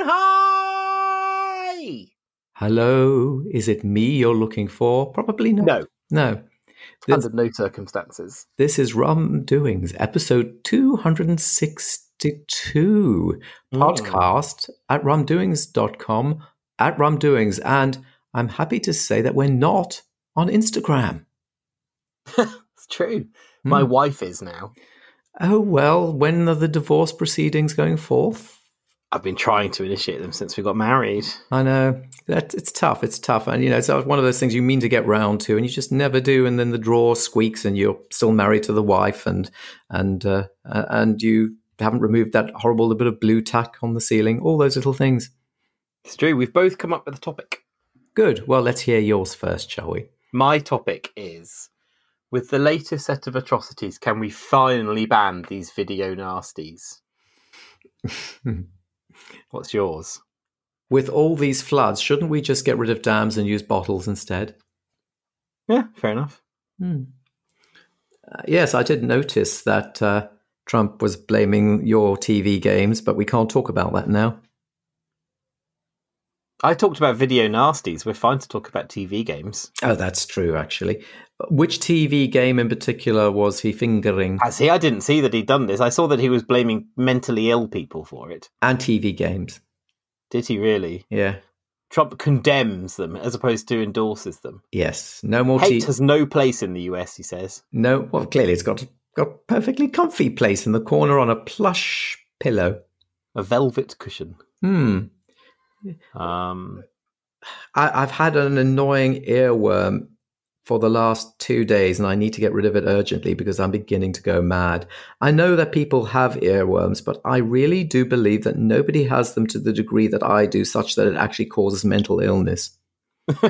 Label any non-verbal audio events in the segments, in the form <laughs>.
Hi! Hello, is it me you're looking for? Probably not. No, No. This, under no circumstances. this is Rum Doings, episode 262, Mm. podcast at rumdoings.com, at rumdoings. And I'm happy to say that we're not on Instagram. <laughs> It's true. My Hmm. wife is now. Oh, well, when are the divorce proceedings going forth? I've been trying to initiate them since we got married. I know that it's tough. It's tough, and you know it's one of those things you mean to get round to, and you just never do. And then the drawer squeaks, and you're still married to the wife, and and uh, uh, and you haven't removed that horrible little bit of Blu-Tack on the ceiling. All those little things. It's true. We've both come up with a topic. Good. Well, let's hear yours first, shall we? My topic is with the latest set of atrocities, can we finally ban these video nasties? <laughs> What's yours? With all these floods, shouldn't we just get rid of dams and use bottles instead? Yeah, fair enough. Hmm. Uh, yes, I did notice that uh, Trump was blaming your TV games, but we can't talk about that now. I talked about video nasties. We're fine to talk about TV games. Oh, that's true, actually. Which TV game in particular was he fingering? I see. I didn't see that he'd done this. I saw that he was blaming mentally ill people for it. And TV games. Did he really? Yeah. Trump condemns them as opposed to endorses them. Yes. No more Hate TV. has no place in the US, he says. No. Well, clearly it's got got a perfectly comfy place in the corner on a plush pillow. A velvet cushion. Hmm. Um, I, I've had an annoying earworm for the last two days, and I need to get rid of it urgently because I'm beginning to go mad. I know that people have earworms, but I really do believe that nobody has them to the degree that I do, such that it actually causes mental illness. <laughs>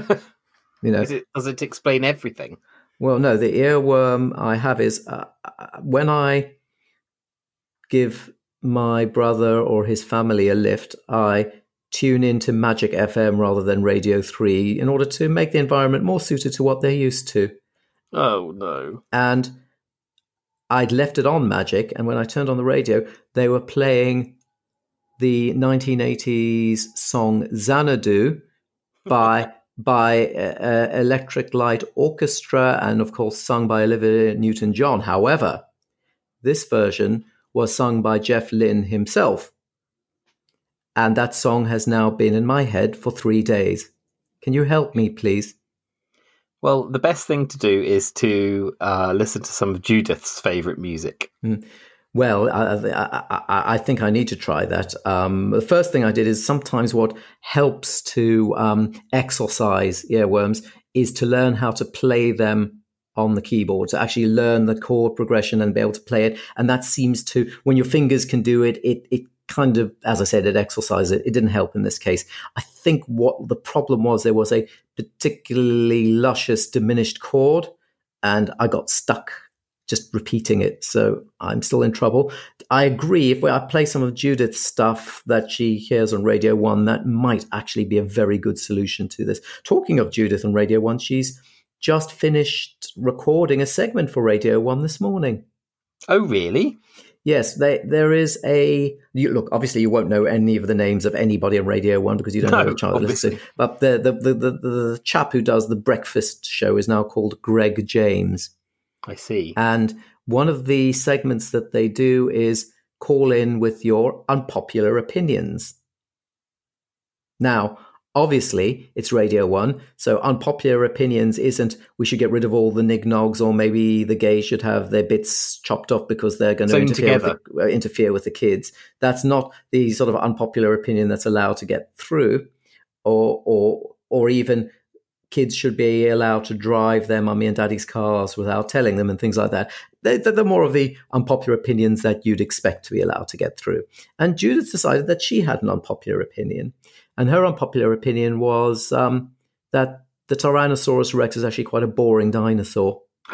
You know, it, does it explain everything? well, no, the earworm I have is uh, uh, when I give my brother or his family a lift, I tune into Magic FM rather than Radio 3 in order to make the environment more suited to what they're used to. Oh, no. And I'd left it on Magic, and when I turned on the radio, they were playing the 1980s song Xanadu <laughs> by by uh, Electric Light Orchestra, and of course sung by Olivia Newton-John. However, this version was sung by Jeff Lynne himself, and that song has now been in my head for three days. Can you help me, please? Well, the best thing to do is to uh, listen to some of Judith's favourite music. Well, I, I, I, I think I need to try that. Um, the first thing I did is sometimes what helps to um, exorcise earworms is to learn how to play them on the keyboard, to actually learn the chord progression and be able to play it. And that seems to, when your fingers can do it, it, it kind of, as I said, it exercises it. It didn't help in this case. I think what the problem was, there was a particularly luscious diminished chord, and I got stuck just repeating it. So I'm still in trouble. I agree. If I play some of Judith's stuff that she hears on Radio One, that might actually be a very good solution to this. Talking of Judith on Radio One, she's just finished recording a segment for Radio One this morning. Oh, really? Yes, they, there is a you, look. Obviously, you won't know any of the names of anybody on Radio One because you don't No, have a child to listen. obviously. But the the, the the the chap who does the breakfast show is now called Greg James. I see. And one of the segments that they do is call in with your unpopular opinions. Now, obviously, it's Radio 1, so unpopular opinions isn't we should get rid of all the nignogs or maybe the gays should have their bits chopped off because they're going to interfere with, the, uh, interfere with the kids. That's not the sort of unpopular opinion that's allowed to get through or or or even kids should be allowed to drive their mummy and daddy's cars without telling them and things like that. They're, they're more of the unpopular opinions that you'd expect to be allowed to get through. And Judith decided that she had an unpopular opinion. And her unpopular opinion was um, that the Tyrannosaurus Rex is actually quite a boring dinosaur. <gasps>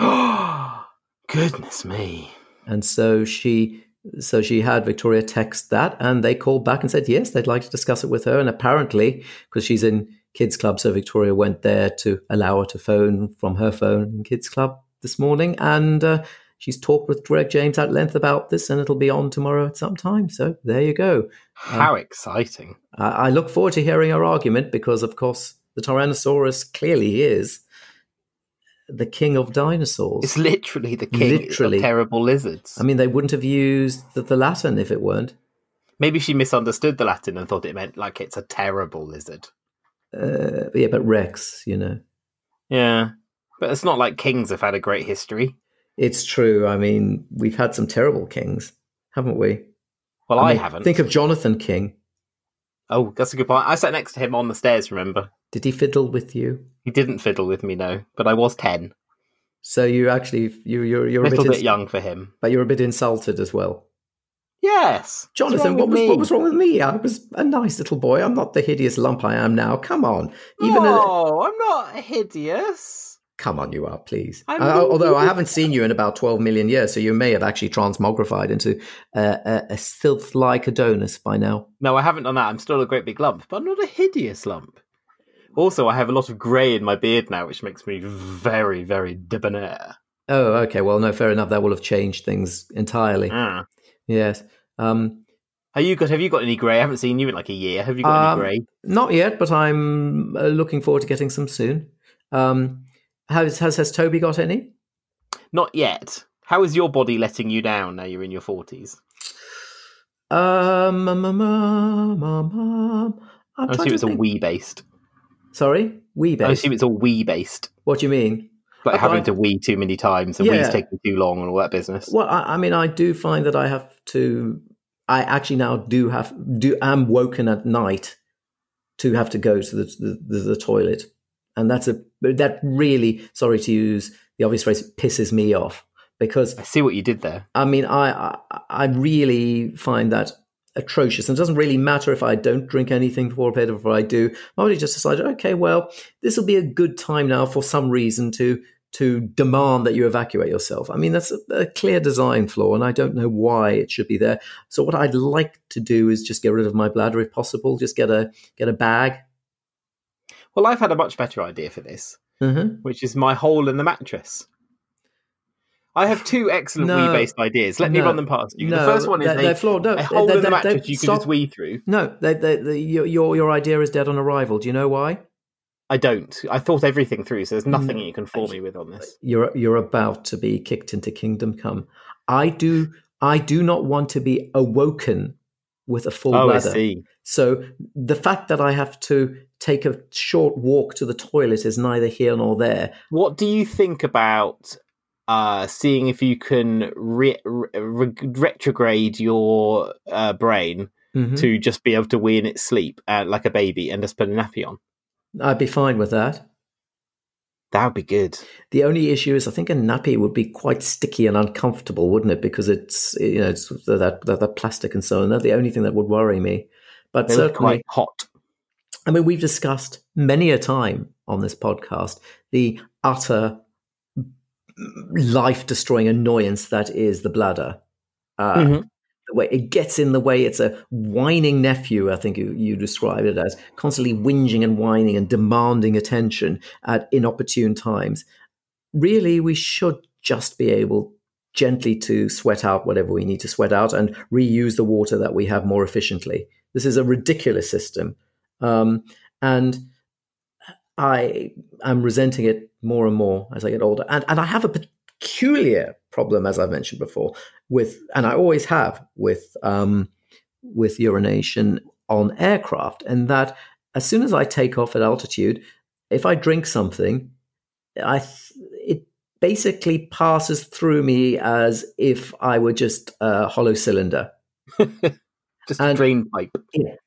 Goodness me. And so she so she had Victoria text that and they called back and said yes, they'd like to discuss it with her. And apparently, because she's in kids club, so Victoria went there to allow her to phone from her phone in kids club this morning. And uh, she's talked with Greg James at length about this, and it'll be on tomorrow at some time. So there you go. How um, exciting! I, I, look forward to hearing her argument because, of course, the Tyrannosaurus clearly is the king of dinosaurs. It's literally the king literally. of terrible lizards. I mean, they wouldn't have used the, the Latin if it weren't. Maybe she misunderstood the Latin and thought it meant like it's a terrible lizard. Uh, yeah, but Rex, you know. Yeah, but it's not like kings have had a great history. It's true. I mean, we've had some terrible kings, haven't we? Well, I, I mean, haven't. Think of Jonathan King. Oh, that's a good point. I sat next to him on the stairs, remember? Did he fiddle with you? He didn't fiddle with me, no, but I was 10. So you actually, you, you're, you're a, a little bit, bit young for him. But you're a bit insulted as well. Yes. Jonathan, what was, what was wrong with me? I was a nice little boy. I'm not the hideous lump I am now. Come on. Even no, a... Oh, I'm not hideous. Come on, you are, please. Uh, although I haven't seen you in about 12 million years, so you may have actually transmogrified into uh, a, a filth like Adonis by now. No, I haven't done that. I'm still a great big lump, but I'm not a hideous lump. Also, I have a lot of grey in my beard now, which makes me very, very debonair. Oh, okay. Well, no, fair enough. That will have changed things entirely. Mm. Yes. Um, have you got Have you got any grey? I haven't seen you in like a year. Have you got um, any grey? Not yet, but I'm uh, looking forward to getting some soon. Um, has, has has Toby got any? Not yet. How is your body letting you down now you're in your forties? Um, um, um, um, um I assume it's a wee based. Sorry, wee based. I assume it's all wee based. What do you mean? Like having to wee too many times and yeah. wee's taking too long and all that business. Well, I, I mean, I do find that I have to. I actually now do have do am woken at night to have to go to the the, the, the toilet and that's a that really sorry to use the obvious phrase pisses me off because I see what you did there. I mean, I I, I really find that atrocious, and it doesn't really matter if I don't drink anything before a bit or if I do. My body just decided, okay, well, this will be a good time now for some reason to to demand that you evacuate yourself. I mean, that's a, a, clear design flaw, and I don't know why it should be there. So, what I'd like to do is just get rid of my bladder if possible. Just get a get a bag, well, I've had a much better idea for this, mm-hmm. which is my hole in the mattress. I have two excellent no, wee-based ideas. Let no, me run them past you. No, the first one is they're, a, they're No, a hole they're, in the mattress you can just wee through. No, your, your your idea is dead on arrival. Do you know why? I don't. I thought everything through, so there's nothing you can fool me with on this. You're you're about to be kicked into kingdom come. I do I do not want to be awoken with a full oh, bladder. I see. So the fact that I have to take a short walk to the toilet is neither here nor there. What do you think about uh, seeing if you can re- re- retrograde your uh, brain mm-hmm. to just be able to wee in its sleep uh, like a baby and just put a nappy on? I'd be fine with that. That would be good. The only issue is, I think a nappy would be quite sticky and uncomfortable, wouldn't it? Because it's you know it's that that, that plastic and so on. That's the only thing that would worry me. But they certainly quite hot. I mean, we've discussed many a time on this podcast the utter life destroying annoyance that is the bladder. Uh, mm-hmm. It gets in the way, it's a whining nephew, I think you, you described it as, constantly whinging and whining and demanding attention at inopportune times. Really, we should just be able gently to sweat out whatever we need to sweat out and reuse the water that we have more efficiently. This is a ridiculous system. Um, and I am resenting it more and more as I get older. And, and I have a peculiar problem, as I've mentioned before, with, and I always have with, um, with urination on aircraft. And that as soon as I take off at altitude, if I drink something, I it basically passes through me as if I were just a hollow cylinder. <laughs> just and, a drain pipe.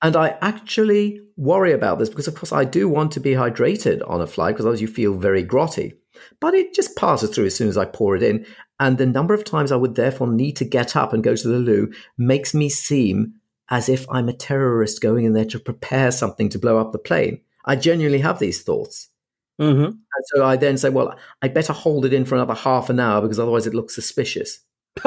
And I actually worry about this because, of course, I do want to be hydrated on a flight because otherwise you feel very grotty. But it just passes through as soon as I pour it in. And the number of times I would therefore need to get up and go to the loo makes me seem as if I'm a terrorist going in there to prepare something to blow up the plane. I genuinely have these thoughts. Mm-hmm. And so I then say, well, I better hold it in for another half an hour because otherwise it looks suspicious. <laughs>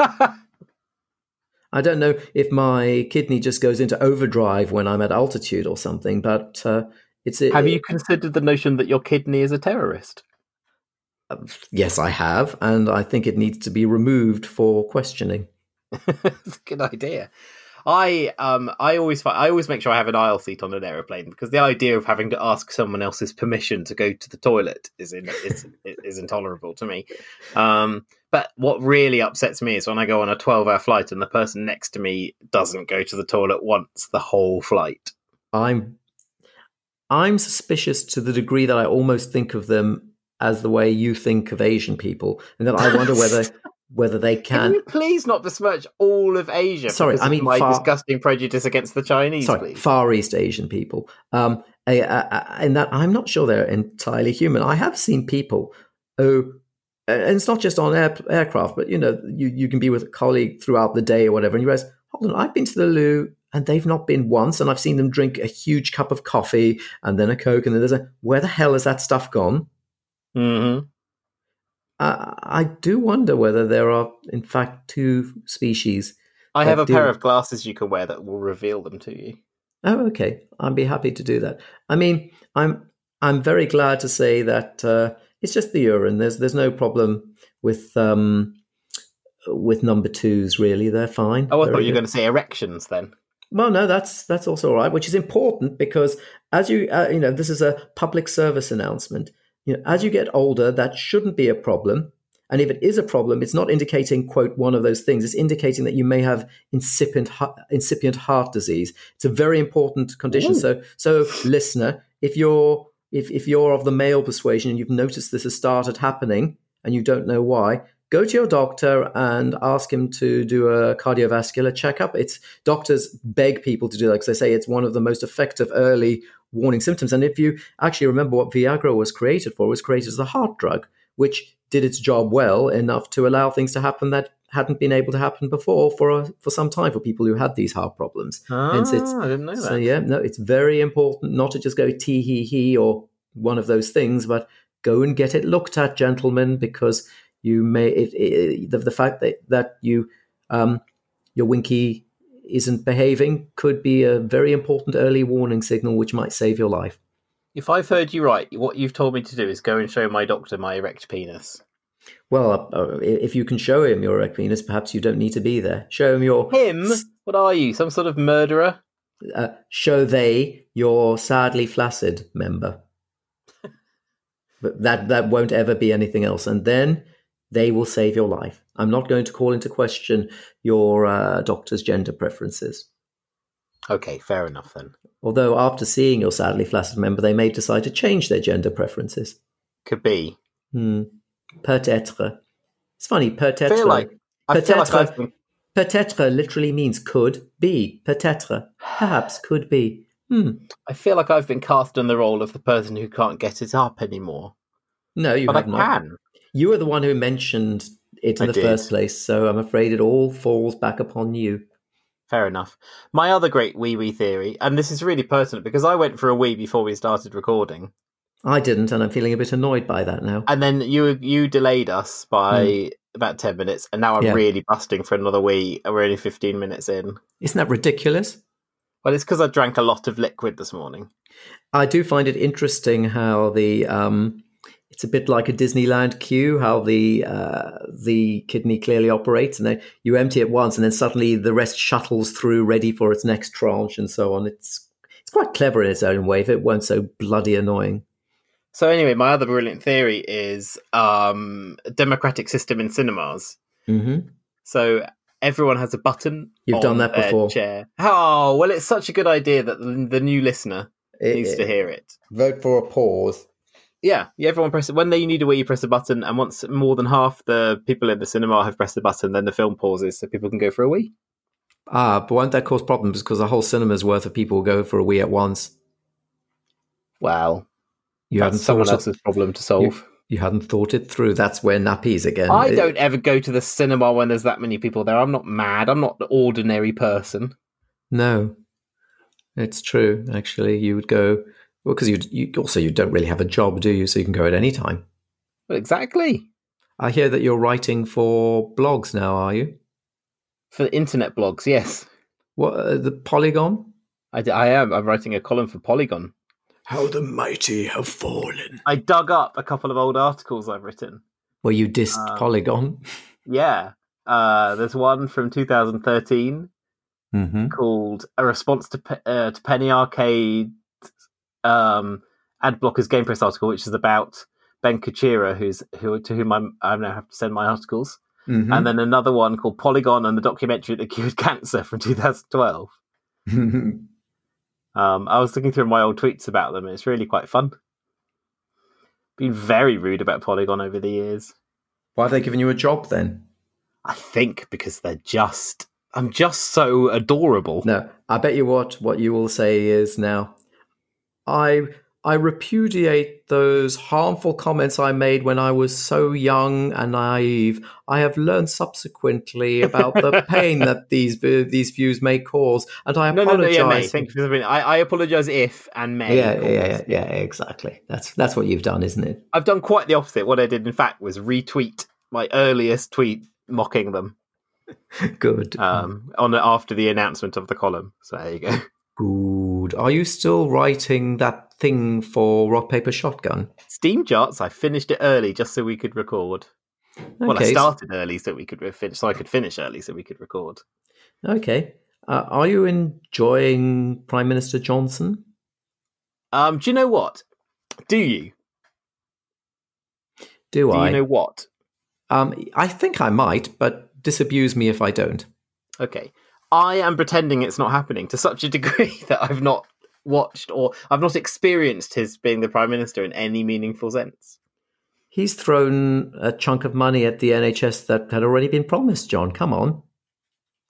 I don't know if my kidney just goes into overdrive when I'm at altitude or something, but uh, it's. Have you considered the notion that your kidney is a terrorist? Yes, I have, and I think it needs to be removed for questioning. <laughs> It's a good idea. I um I always find, I always make sure I have an aisle seat on an aeroplane because the idea of having to ask someone else's permission to go to the toilet is in, is <laughs> is intolerable to me. Um, but what really upsets me is when I go on a twelve hour flight and the person next to me doesn't go to the toilet once the whole flight. I'm I'm suspicious to the degree that I almost think of them as the way you think of Asian people, and then I wonder whether <laughs> whether they can. Can you please not besmirch all of Asia? Sorry, I mean my far, disgusting prejudice against the Chinese. Sorry, please. Far East Asian people. Um, and that I'm not sure they're entirely human. I have seen people who, and it's not just on air, aircraft, but you know, you, you can be with a colleague throughout the day or whatever, and you realize, hold on, I've been to the loo and they've not been once, and I've seen them drink a huge cup of coffee and then a coke, and then there's a where the hell has that stuff gone? Mm-hmm. Uh, I do wonder whether there are, in fact, two species. I have a pair of glasses you can wear that will reveal them to you. Oh, okay. I'd be happy to do that. I mean, I'm I'm very glad to say that uh, it's just the urine. There's there's no problem with um, with number twos. Really, they're fine. Oh, I thought you were going to say erections then. Well, no, that's that's also all right, which is important because as you uh, you know, this is a public service announcement. You know, as you get older, that shouldn't be a problem. And if it is a problem, it's not indicating, quote, one of those things. It's indicating that you may have incipient, incipient heart disease. It's a very important condition. Ooh. So, so listener, if you're if, if you're of the male persuasion and you've noticed this has started happening and you don't know why, go to your doctor and ask him to do a cardiovascular checkup. It's doctors beg people to do that because they say it's one of the most effective early warning symptoms. And if you actually remember what Viagra was created for, it was created as a heart drug, which did its job well enough to allow things to happen that hadn't been able to happen before for a, for some time for people who had these heart problems. Ah, Hence it's, I didn't know that. So yeah, no, it's very important not to just go tee hee hee or one of those things, but go and get it looked at, gentlemen, because you may it, it, the, the fact that that you um, your winky isn't behaving could be a very important early warning signal which might save your life. If I've heard you right, what you've told me to do is go and show my doctor my erect penis. Well, uh, uh if you can show him your erect penis, perhaps you don't need to be there. Show him your him. What are you? Some sort of murderer? Uh, show they your sadly flaccid member. <laughs> but that that won't ever be anything else. And then they will save your life. I'm not going to call into question your uh, doctor's gender preferences. Okay, fair enough then. Although after seeing your sadly flaccid member, they may decide to change their gender preferences. Could be. Hmm. Peut-être. It's funny, peut-être. I feel like, I feel like been... Peut-être literally means could be. Peut-être. Perhaps could be. Hmm. I feel like I've been cast in the role of the person who can't get it up anymore. No, you but have I not. Can. You were the one who mentioned it in I the did. first place, so I'm afraid it all falls back upon you. Fair enough. My other great wee wee theory, and this is really pertinent because I went for a wee before we started recording. I didn't, and I'm feeling a bit annoyed by that now. And then you you delayed us by mm. about ten minutes, and now I'm yeah. really busting for another wee. And We're only fifteen minutes in. Isn't that ridiculous? Well, it's because I drank a lot of liquid this morning. I do find it interesting how the um, it's a bit like a Disneyland queue, how the uh, the kidney clearly operates, and then you empty it once, and then suddenly the rest shuttles through, ready for its next tranche, and so on. It's it's quite clever in its own way, if it weren't so bloody annoying. So anyway, my other brilliant theory is um, a democratic system in cinemas. Mm-hmm. So everyone has a button. You've done that before. Chair. Oh well, it's such a good idea that the, the new listener it, needs to hear it. Vote for a pause. Yeah, yeah. Everyone press it when they need a wee. You press a button, and once more than half the people in the cinema have pressed the button, then the film pauses, so people can go for a wee. Ah, but won't that cause problems because a whole cinema's worth of people go for a wee at once? Well, you hadn't someone else's it, problem to solve. You, you, hadn't thought it through. That's where nappies again. I it, don't ever go to the cinema when there's that many people there. I'm not mad. I'm not the ordinary person. No, it's true. Actually, you would go well, because you, you also you don't really have a job, do you? So you can go at any time. Well, exactly. I hear that you're writing for blogs now. Are you? For internet blogs, yes. What uh, the Polygon? I, I am. I'm writing a column for Polygon. How the mighty have fallen. I dug up a couple of old articles I've written. Where you dissed um, Polygon? Yeah. Uh, there's one from 2013 mm-hmm. called "A Response to uh, to Penny Arcade." Um, Adblocker's Game Press article, which is about Ben Kuchera, who's who to whom I'm, I now have to send my articles, mm-hmm. and then another one called Polygon and the documentary that cured cancer from 2012. <laughs> um, I was looking through my old tweets about them. It's really quite fun. Been very rude about Polygon over the years. Why have they given you a job then? I think because they're just. I'm just so adorable. No, I bet you what what you will say is now. I I repudiate those harmful comments I made when I was so young and naive. I have learned subsequently <laughs> about the pain that these these views may cause, and I apologize. No, no, no, yeah, mate, thank you for the I, I apologize if and may. Yeah, yeah, yeah, yeah, exactly. That's that's what you've done, isn't it? I've done quite the opposite. What I did, in fact, was retweet my earliest tweet mocking them. <laughs> Good. Um, on after the announcement of the column. So there you go. Good. Are you still writing that thing for Rock Paper Shotgun? Steam Charts. I finished it early just so we could record. Okay. Well, I started early so we could finish, so I could finish early so we could record. Okay. Uh, are you enjoying Prime Minister Johnson? Um, do you know what? Do you? Do, do I? you know what? Um, I think I might, but disabuse me if I don't. Okay. I am pretending it's not happening to such a degree <laughs> that I've not watched or I've not experienced his being the prime minister in any meaningful sense. He's thrown a chunk of money at the NHS that had already been promised, John. Come on.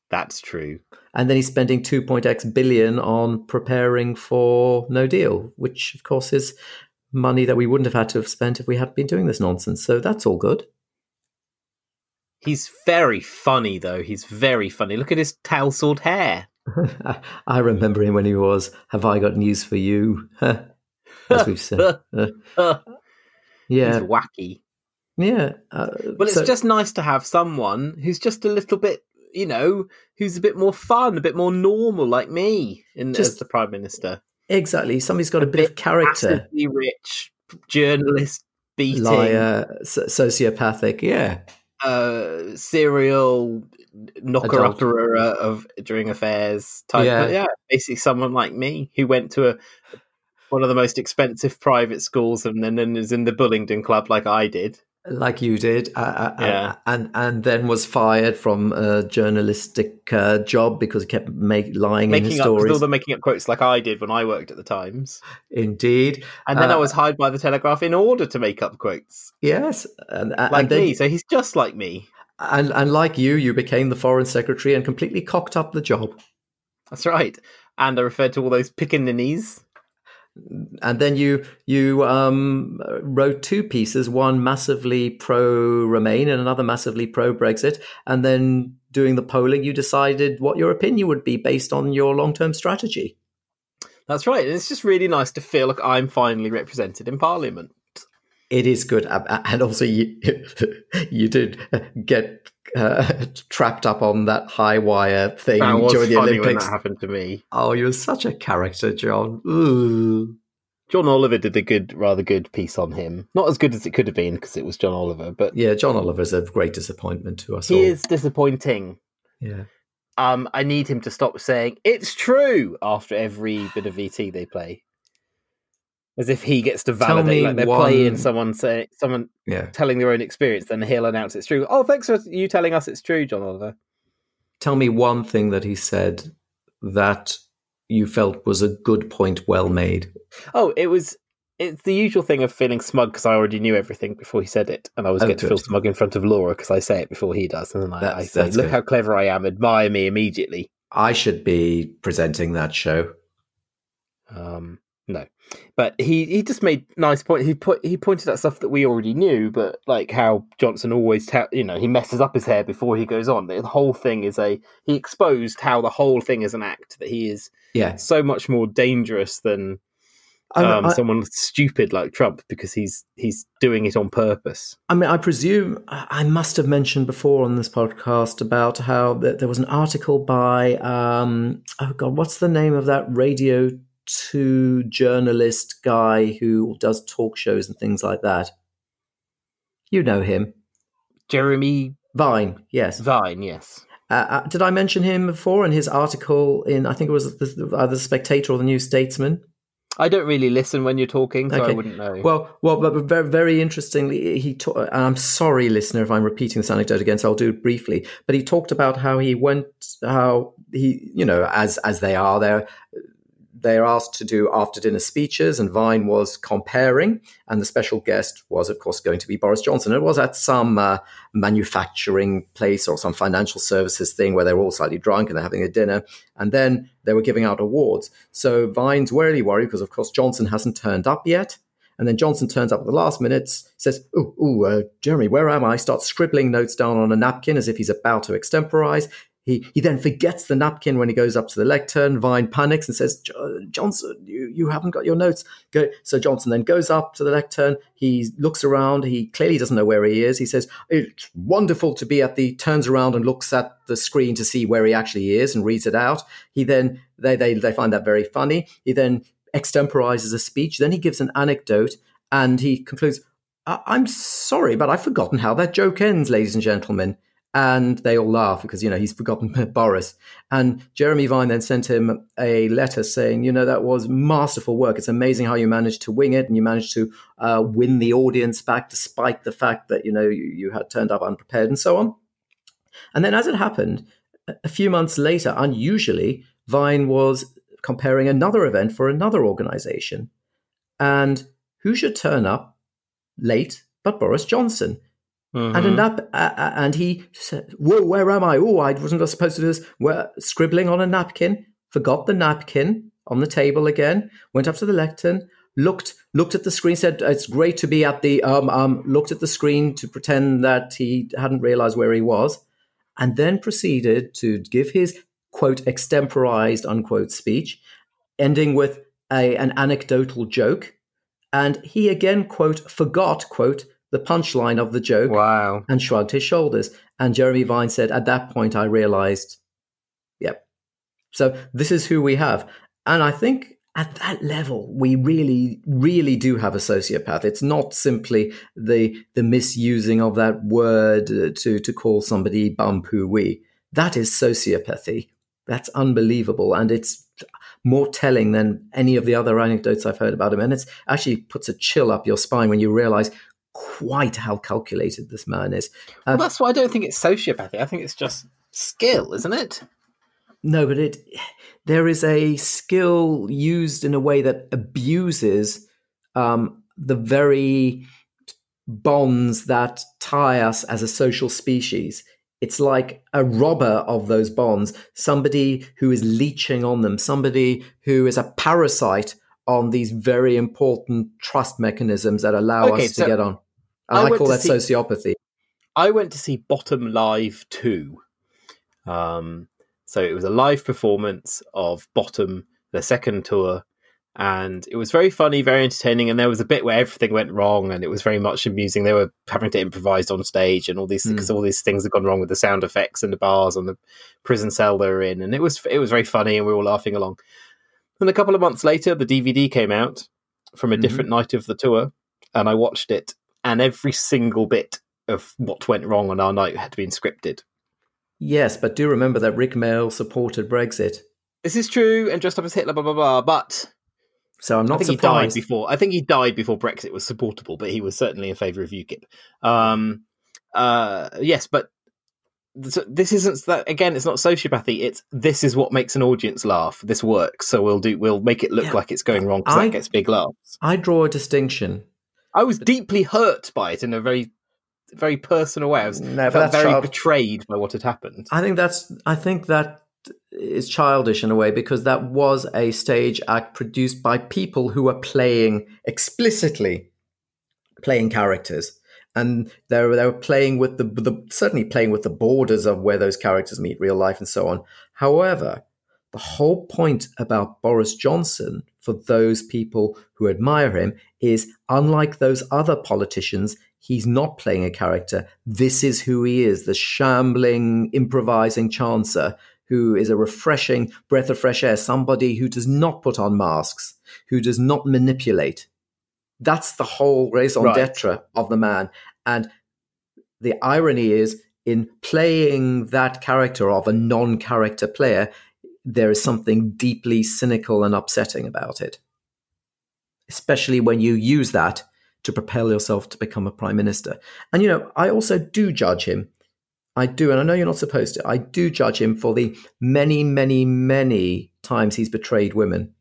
That's true. And then he's spending 2.x billion on preparing for no deal, which of course is money that we wouldn't have had to have spent if we hadn't been doing this nonsense. So that's all good. He's very funny, though. He's very funny. Look at his tousled hair. <laughs> I remember him when he was, Have I got news for you? <laughs> As we've said. <laughs> yeah. He's wacky. Yeah. Uh, well, it's so, just nice to have someone who's just a little bit, you know, who's a bit more fun, a bit more normal, like me, in, just, as the prime minister. Exactly. Somebody's got a, a bit, bit, of character. rich journalist beating, liar, sociopathic. Yeah uh, serial knocker upper of during affairs type. Yeah. yeah, basically someone like me who went to a one of the most expensive private schools and then and is in the Bullingdon Club like I did like you did, uh, uh, uh, yeah. and and then was fired from a journalistic uh, job because he kept make, lying making in his up, stories. Still, making up quotes like I did when I worked at the Times. Indeed, and then I uh, was hired by the Telegraph in order to make up quotes. Yes, and, like and then, me. So he's just like me. And and like you, you became the foreign secretary and completely cocked up the job. That's right. And I referred to all those pickaninnies and then you you um, wrote two pieces, one massively pro Remain and another massively pro Brexit, and then doing the polling, you decided what your opinion would be based on your long term strategy. That's right, and it's just really nice to feel like I'm finally represented in Parliament. It is good, and also you <laughs> you did get uh, <laughs> trapped up on that high wire thing during the Olympics. that happened to me. Oh, you're such a character, John. Ooh. John Oliver did a good, rather good piece on him. Not as good as it could have been because it was John Oliver, but yeah, John Oliver's a great disappointment to us. He all. is disappointing. Yeah. Um, I need him to stop saying it's true after every bit of VT they play as if he gets to validate like they're one... playing someone saying someone yeah. telling their own experience then he'll announce it's true oh thanks for you telling us it's true john oliver tell me one thing that he said that you felt was a good point well made oh it was it's the usual thing of feeling smug because I already knew everything before he said it, and I was oh, get to feel smug in front of Laura because I say it before he does, and then I, I say, "Look good. how clever I am! Admire me immediately." I should be presenting that show. Um, no, but he he just made nice point. He put he pointed out stuff that we already knew, but like how Johnson always tell you know he messes up his hair before he goes on. The whole thing is a he exposed how the whole thing is an act that he is yeah so much more dangerous than um, I, someone stupid like Trump because he's he's doing it on purpose. I mean, I presume I must have mentioned before on this podcast about how there was an article by um, oh god, what's the name of that radio to journalist guy who does talk shows and things like that. You know him. Jeremy Vine, yes. Vine, yes. Uh, uh, did I mention him before in his article in, I think it was the, either the Spectator or the New Statesman? I don't really listen when you're talking, so okay. I wouldn't know. Well, well, but very, very interestingly, he. Ta- and I'm sorry, listener, if I'm repeating this anecdote again, so I'll do it briefly. But he talked about how he went, how he, you know, as as they are there, they're asked to do after dinner speeches, and Vine was comparing, and the special guest was, of course, going to be Boris Johnson. It was at some uh, manufacturing place or some financial services thing where they're all slightly drunk and they're having a dinner, and then they were giving out awards. So Vine's really worried because, of course, Johnson hasn't turned up yet. And then Johnson turns up at the last minute, says, "Oh, uh, Jeremy, where am I?" Starts scribbling notes down on a napkin as if he's about to extemporize. He, he then forgets the napkin when he goes up to the lectern. Vine panics and says, Johnson, you, you haven't got your notes. Go. So Johnson then goes up to the lectern. He looks around. He clearly doesn't know where he is. He says, It's wonderful to be at the, turns around and looks at the screen to see where he actually is and reads it out. He then, they, they, they find that very funny. He then extemporizes a speech. Then he gives an anecdote and he concludes, I'm sorry, but I've forgotten how that joke ends, ladies and gentlemen and they all laugh because you know he's forgotten <laughs> Boris. And Jeremy Vine then sent him a letter saying, you know, that was masterful work. It's amazing how you managed to wing it and you managed to uh, win the audience back despite the fact that you know you, you, had turned up unprepared and so on. And then, as it happened, a few months later, unusually, Vine was comparing another event for another organization, and who should turn up late but Boris Johnson? Mm-hmm. And up, uh, uh, and he said, "Whoa, where am I? Oh, I wasn't supposed to do this." We're scribbling on a napkin. Forgot the napkin on the table again. Went up to the lectern. Looked looked at the screen. Said, "It's great to be at the." Um, um, looked at the screen to pretend that he hadn't realized where he was, and then proceeded to give his quote extemporized unquote speech, ending with a an anecdotal joke. And he again quote forgot quote the punchline of the joke wow. and shrugged his shoulders. And Jeremy Vine said, At that point, I realized, yep. So this is who we have. And I think at that level, we really, really do have a sociopath. It's not simply the the misusing of that word uh, to to call somebody bum poo wee. That is sociopathy. That's unbelievable, and it's more telling than any of the other anecdotes I've heard about him. And it actually puts a chill up your spine when you realize quite how calculated this man is. Um, well, that's why I don't think it's sociopathy. I think it's just skill, isn't it? No, but it there is a skill used in a way that abuses um, the very bonds that tie us as a social species. It's like a robber of those bonds, somebody who is leeching on them, somebody who is a parasite on these very important trust mechanisms that allow okay, us so to get on. And I, I call that see, sociopathy. I went to see Bottom Live 2. Um, so it was a live performance of Bottom, the second tour. And it was very funny, very entertaining. And there was a bit where everything went wrong, and it was very much amusing. They were having to improvise on stage, and all these because mm. all these things had gone wrong with the sound effects and the bars and the prison cell they were in. And it was it was very funny, and we were all laughing along. And a couple of months later, the DVD came out from a mm-hmm. different night of the tour, and I watched it, and every single bit of what went wrong on our night had been scripted. Yes, but do remember that Rick Mayall supported Brexit. This is true, and just up as Hitler, blah blah blah. But so I'm not I think surprised. He died before. I think he died before Brexit was supportable, but he was certainly in favour of UKIP. Um, uh, yes, but this isn't that again it's not sociopathy it's this is what makes an audience laugh this works so we'll do we'll make it look yeah. like it's going wrong because that gets big laughs i draw a distinction i was deeply hurt by it in a very very personal way. I was no, felt very child- betrayed by what had happened. I think that's i think that is childish in a way because that was a stage act produced by people who were playing explicitly playing characters. And they were, they were playing with the, the certainly playing with the borders of where those characters meet real life and so on. However, the whole point about Boris Johnson for those people who admire him is unlike those other politicians, he's not playing a character. This is who he is, the shambling, improvising chancer who is a refreshing breath of fresh air, somebody who does not put on masks, who does not manipulate. That's the whole raison right. d'etre of the man. And the irony is in playing that character of a non character player, there is something deeply cynical and upsetting about it, especially when you use that to propel yourself to become a prime minister. And, you know, I also do judge him. I do, and I know you're not supposed to. I do judge him for the many, many, many times he's betrayed women.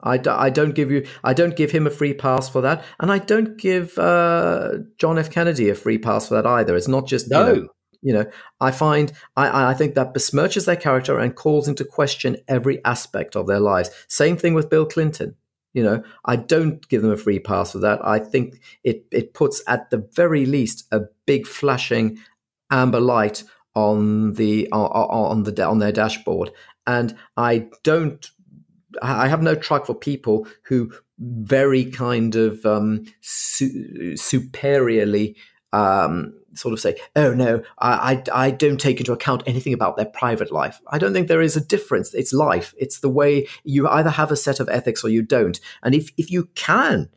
I, d- I don't give you I don't give him a free pass for that, and I don't give uh, John F. Kennedy a free pass for that either. It's not just no. You know, you know, I find I, I think that besmirches their character and calls into question every aspect of their lives. Same thing with Bill Clinton. You know, I don't give them a free pass for that. I think it it puts at the very least a big flashing amber light on the on, on the on their dashboard, and I don't. I have no truck for people who very kind of um, su- superiorly um, sort of say, oh no, I, I, I, don't take into account anything about their private life. I don't think there is a difference. It's life. It's the way you either have a set of ethics or you don't. And if, if you can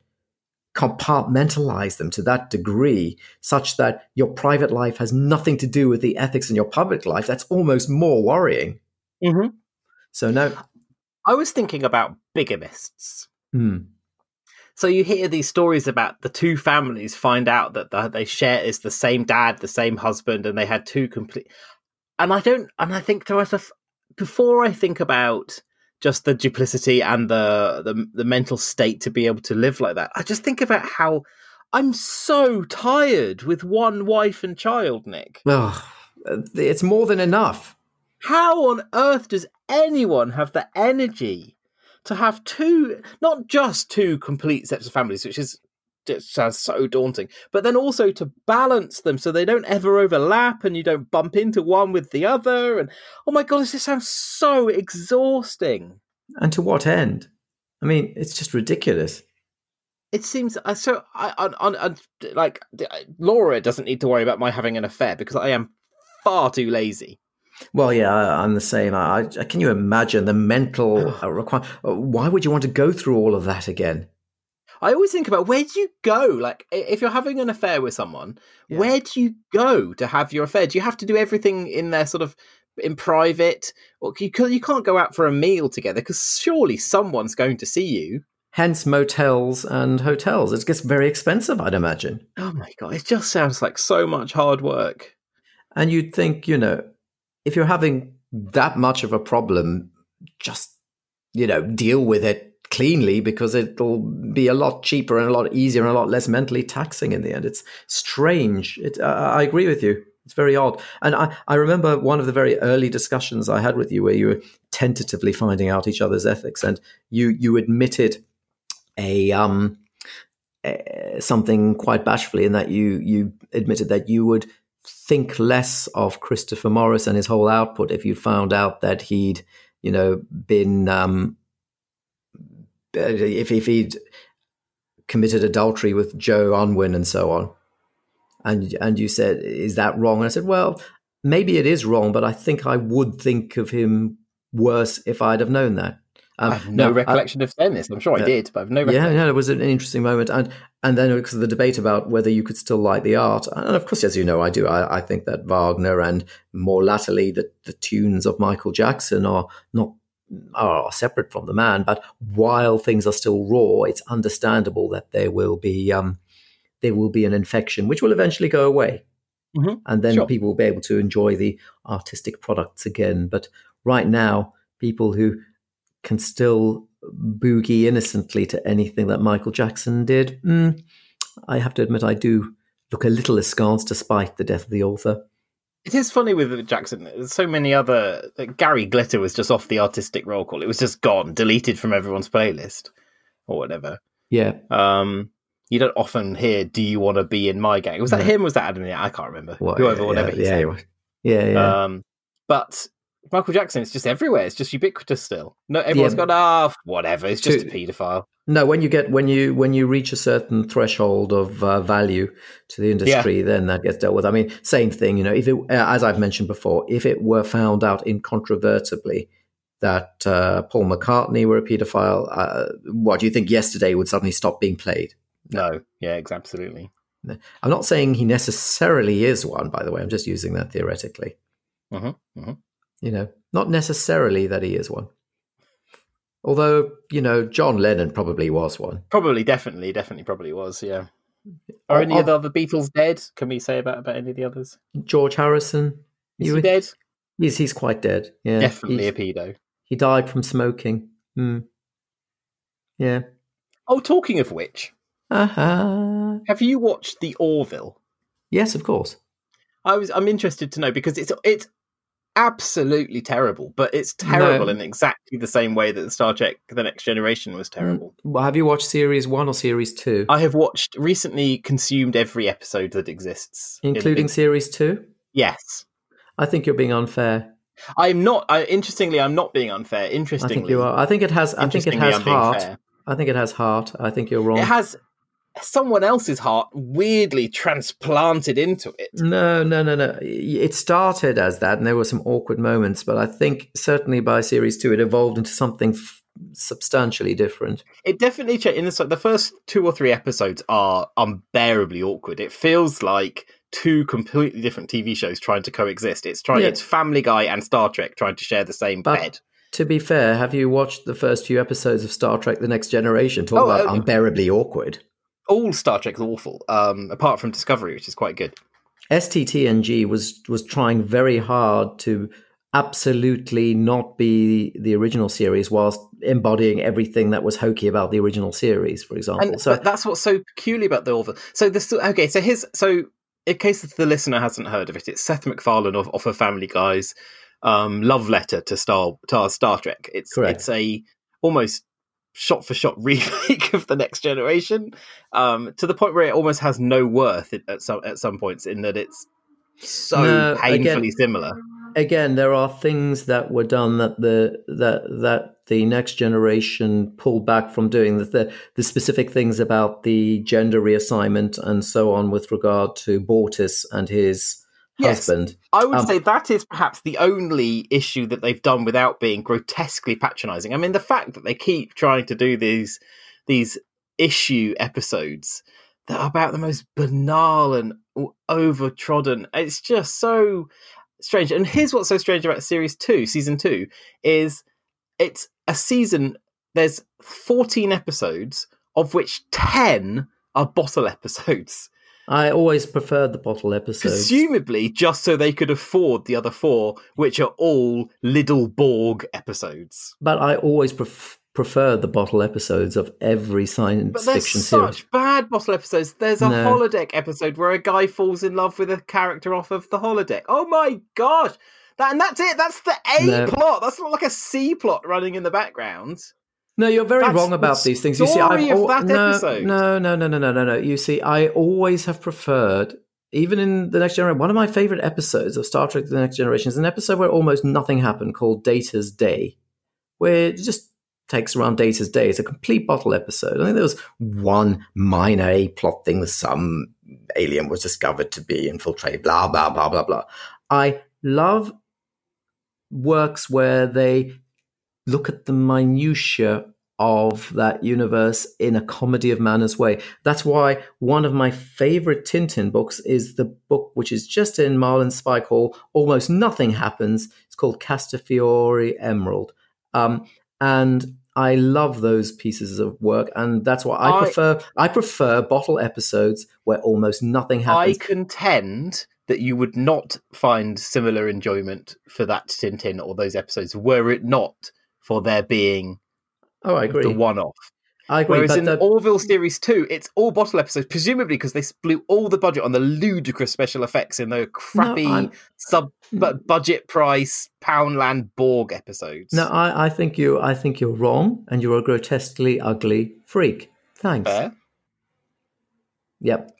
compartmentalize them to that degree, such that your private life has nothing to do with the ethics in your public life, that's almost more worrying. Mm-hmm. So no. I was thinking about bigamists. Hmm. So you hear these stories about the two families find out that the, they share is the same dad, the same husband, and they had two complete. And I don't, and I think to myself, before I think about just the duplicity and the, the the mental state to be able to live like that, I just think about how I'm so tired with one wife and child, Nick. Oh, it's more than enough. How on earth does anyone have the energy to have two, not just two complete sets of families, which is just sounds so daunting, but then also to balance them so they don't ever overlap and you don't bump into one with the other. And oh my god, this sounds so exhausting. And to what end? I mean, it's just ridiculous. It seems uh, so. I, on, on, like Laura doesn't need to worry about my having an affair because I am far too lazy. Well, yeah, I'm the same. I, I can you imagine the mental uh, <sighs> requirement? Uh, why would you want to go through all of that again? I always think about where do you go? Like, if you're having an affair with someone, yeah. where do you go to have your affair? Do you have to do everything in there, sort of in private, or you you can't go out for a meal together because surely someone's going to see you. Hence, motels and hotels. It gets very expensive, I'd imagine. Oh my god, it just sounds like so much hard work. And you'd think, you know, if you're having that much of a problem, just you know deal with it cleanly because it'll be a lot cheaper and a lot easier and a lot less mentally taxing in the end. It's strange. It, uh, I agree with you. It's very odd. And I, I remember one of the very early discussions I had with you where you were tentatively finding out each other's ethics and you, you admitted a, um, something quite bashfully in that you, you admitted that you would think less of Christopher Morris and his whole output if you found out that he'd, you know, been um, if if he'd committed adultery with Jo Unwin and so on. And and you said, is that wrong? And I said, well, maybe it is wrong, but I think I would think of him worse if I'd have known that. Um, I have no, no recollection I, of saying this. I'm sure I did, but I've no. Recollection. Yeah, no, it was an interesting moment, and and then because of the debate about whether you could still like the art, and of course, as you know, I do. I, I think that Wagner and more latterly the the tunes of Michael Jackson are not are separate from the man. But while things are still raw, it's understandable that there will be um, there will be an infection, which will eventually go away, mm-hmm. and then sure. people will be able to enjoy the artistic products again. But right now, people who can still boogie innocently to anything that Michael Jackson did, mm, I have to admit I do look a little askance despite the death of the author. It is funny with Jackson. There's so many other. Gary Glitter was just off the artistic roll call. It was just gone, deleted from everyone's playlist or whatever. Yeah. Um, you don't often hear "Do you want to be in my gang?" Was that him? Was that Adam? Yeah, I can't remember. Well, Whoever, yeah, whatever. Yeah, yeah, yeah, yeah. Um, but Michael Jackson, it's just everywhere. It's just ubiquitous still. No, everyone's yeah. gone, ah, oh, whatever. It's just to, a paedophile. No, when you get when you when you reach a certain threshold of uh, value to the industry, yeah. then that gets dealt with. I mean, same thing. You know, if it, as I've mentioned before, if it were found out incontrovertibly that uh, Paul McCartney were a paedophile, uh, what do you think? Yesterday would suddenly stop being played? No. Yeah, absolutely. I'm not saying he necessarily is one. By the way, I'm just using that theoretically. Mm-hmm, mm-hmm. You know, not necessarily that he is one. Although, you know, John Lennon probably was one. Probably, definitely, definitely, probably was. Yeah. Are any of the other Beatles dead? Can we say about about any of the others? George Harrison. Is he dead? Yes, he's quite dead. Yeah, definitely he's, a pedo. He died from smoking. Hmm. Yeah. Oh, talking of which, uh-huh. have you watched the Orville? Yes, of course. I was. I'm interested to know because it's it's absolutely terrible, but it's terrible no. in exactly the same way that Star Trek: The Next Generation was mm. terrible. Well, have you watched series one or series two? I have watched recently, consumed every episode that exists, including in series two. Yes, I think you're being unfair. I'm not. I, interestingly, I'm not being unfair. Interestingly, I think you are. I think it has. I think it has heart. I think it has heart. I think you're wrong. It has someone else's heart weirdly transplanted into it. No, no, no, no. It started as that, and there were some awkward moments, but I think certainly by series two, it evolved into something f- substantially different. It definitely changed. In the, the first two or three episodes are unbearably awkward. It feels like two completely different TV shows trying to coexist. It's trying. Yeah. It's Family Guy and Star Trek trying to share the same but, bed. To be fair, have you watched the first few episodes of Star Trek: The Next Generation? Talk oh, about uh, unbearably awkward all Star Trek's awful, um, apart from Discovery, which is quite good. STTNG was was trying very hard to absolutely not be the original series whilst embodying everything that was hokey about the original series, for example. And, so that's what's so peculiar about the Orville. So this okay, so his so in case the listener hasn't heard of it, it's Seth MacFarlane of, of a Family Guy's um, love letter to Star to Star Trek. It's Correct. it's a almost shot for shot <laughs> remake of the next generation um, to the point where it almost has no worth at some at some points in that it's so no, painfully again, similar. again there are things that were done that the that that the next generation pulled back from doing the, the, the specific things about the gender reassignment and so on with regard to Bortus and his yes, husband. I would um, say that is perhaps the only issue that they've done without being grotesquely patronizing. I mean, the fact that they keep trying to do these these issue episodes that are about the most banal and overtrodden. It's just so strange. And here's what's so strange about series two, season two, is it's a season. There's 14 episodes, of which 10 are bottle episodes. I always preferred the bottle episodes. Presumably, just so they could afford the other four, which are all Little Borg episodes. But I always pref- prefer the bottle episodes of every science but fiction series. There's such bad bottle episodes. There's a no. holodeck episode where a guy falls in love with a character off of the holodeck. Oh my gosh! That and that's it. That's the A no. plot. That's not like a C plot running in the background. No, you're very That's wrong about these things. You see, I've no, no, no, no, no, no, no, no. You see, I always have preferred, even in the next generation. One of my favorite episodes of Star Trek: The Next Generation is an episode where almost nothing happened, called Data's Day, where it just takes around Data's Day. It's a complete bottle episode. I think there was one minor A plot thing that some alien was discovered to be infiltrated. Blah blah blah blah blah. I love works where they look at the minutiae of that universe in a comedy of manners way. That's why one of my favorite Tintin books is the book which is just in Marlinspike Hall. Almost nothing happens. It's called Castafiore Emerald. Um, and I love those pieces of work, and that's why I, I, prefer. I prefer bottle episodes where almost nothing happens. I contend that you would not find similar enjoyment for that Tintin or those episodes were it not for there being oh, I agree. the one off. I agree. Whereas in the... Orville Series 2, it's all bottle episodes, presumably because they blew all the budget on the ludicrous special effects in the crappy no, sub mm. budget price Poundland Borg episodes. No, I, I think you I think you're wrong and you're a grotesquely ugly freak. Thanks. Fair. Yep.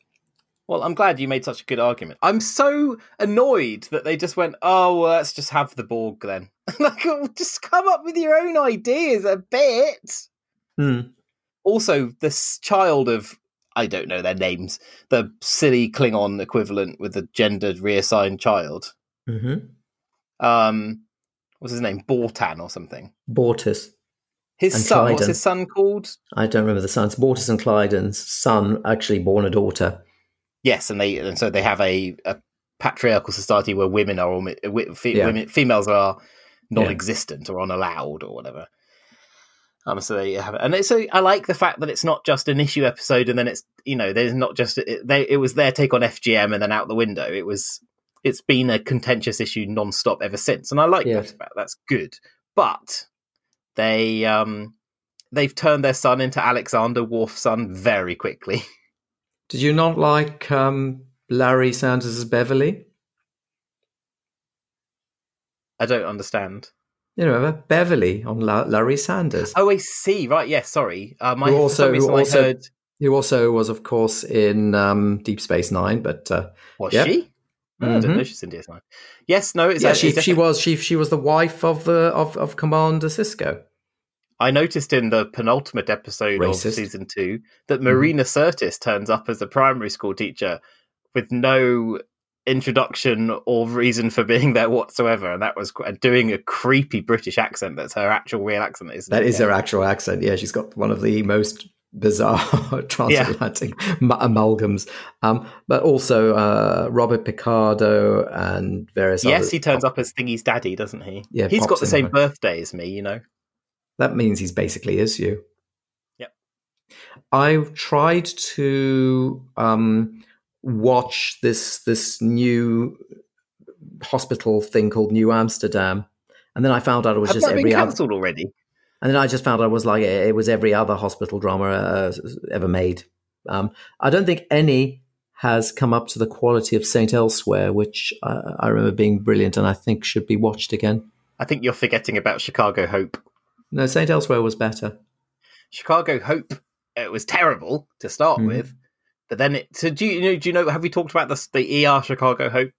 Well, I'm glad you made such a good argument. I'm so annoyed that they just went, "Oh, well, let's just have the Borg then." <laughs> like, oh, just come up with your own ideas a bit. Hmm. also this child of I don't know their names, the silly Klingon equivalent with the gendered reassigned child. Mm-hmm. Um, what's his name? Bortan or something. Bortus. His And son. What's his son called? I don't remember the sons. Bortus and Klyden's son actually born a daughter. Yes, and they and so they have a, a patriarchal society where women are all fe- Yeah. women females are non-existent or unallowed or whatever. Um, so they have, and it's so I like the fact that it's not just an issue episode, and then it's you know there's not just it, they it was their take on FGM and then out the window. It was it's been a contentious issue non-stop ever since, and I like that about that's good. But they um they've turned their son into Alexander Worf's son very quickly. <laughs> Did you not like um, Larry Sanders' Beverly? I don't understand. You know, Beverly on La- Larry Sanders, Oh, I see. Right. Yes. sorry. Um, I, Who also- who I also- heard. who also was, of course, in um, Deep Space Nine. But uh, Was yeah. she? Oh, I didn't Mhm. know she's in DS9. Yes. No. It's yeah, she it's she was she she was the wife of the of, of Commander Sisko. I noticed in the penultimate episode Racist. of season two that Mhm. Marina Sirtis turns up as a primary school teacher with no introduction or reason for being there whatsoever, and that was doing a creepy British accent. That's her actual real accent. Isn't That it? is her actual accent. Yeah, she's got one of the most bizarre <laughs> transatlantic ma- amalgams. Um, but also uh, Robert Picardo and various. Yes, others. he turns up as Thingy's daddy, doesn't he? Yeah, he's got the same birthday as me. You know. That means he's basically is you. Yep. I tried to um, watch this this new hospital thing called New Amsterdam, and then I found out it was Has just every other. cancelled already? And then I just found out it was like it was every other hospital drama uh, ever made. Um, I don't think any has come up to the quality of Saint Elsewhere, which I, I remember being brilliant, and I think should be watched again. I think you're forgetting about Chicago Hope. No, Saint Elsewhere was better. Chicago Hope. It was terrible to start Mhm. with, but then it. So do you know? Do you know? Have we talked about this, the ER Chicago Hope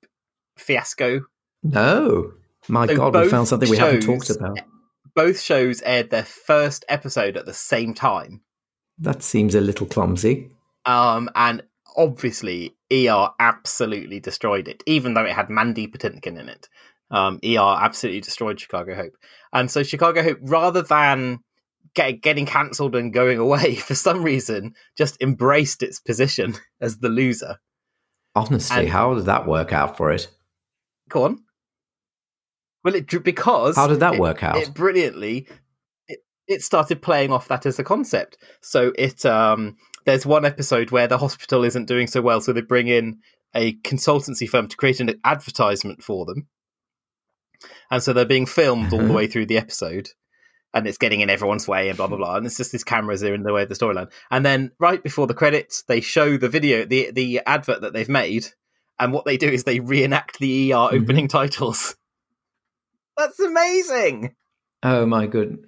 fiasco? No, my So God, we found something we haven't talked about. Both shows aired their first episode at the same time, That seems a little clumsy. um, and obviously ER absolutely destroyed it, even though it had Mandy Patinkin in it. Um, ER absolutely destroyed Chicago Hope, and so Chicago Hope, rather than get, getting cancelled and going away, <laughs> for some reason, just embraced its position <laughs> as the loser. Honestly, And- how did that work out for it? Go on. Well, it because How did that it- work out? It brilliantly. It, it started playing off that as a concept. So it um, there's one episode where the hospital isn't doing so well, so they bring in a consultancy firm to create an advertisement for them, and so they're being filmed all the Mhm. way through the episode. And it's getting in everyone's way, and blah blah blah. And it's just these cameras are in the way of the storyline. And then right before the credits, they show the video, the the advert that they've made, and what they do is they reenact the ER Mhm. opening <laughs> titles. That's amazing. Oh my good,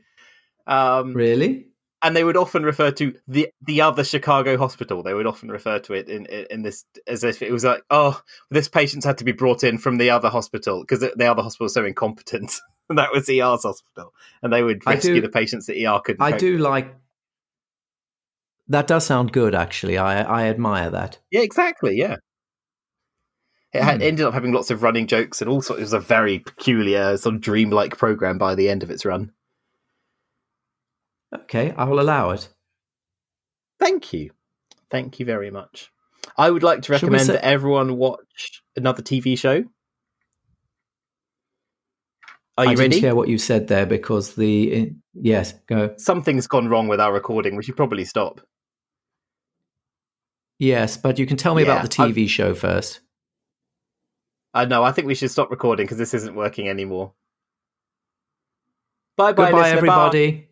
Um, really? And they would often refer to the the other Chicago hospital. They would often refer to it in in, in this as if it was like, oh, this patient's had to be brought in from the other hospital because the, the other hospital was so incompetent. and <laughs> that was ER's hospital, and they would rescue do- the patients that ER couldn't. I do like. That does sound good, actually. I I admire that. Yeah, exactly. Yeah. It had, Hmm. ended up having lots of running jokes and all sorts. It was a very peculiar, sort of dreamlike program by the end of its run. Okay, I will allow it. Thank you, thank you very much. I would like to recommend say- that everyone watch another TV show. Are you I you didn't ready? hear what you said there because the yes, go Something's gone wrong with our recording. We should probably stop. yes, but you can tell me about the Yeah, I- TV show first. I know. I think we should stop recording because this isn't working anymore. Bye bye, everybody.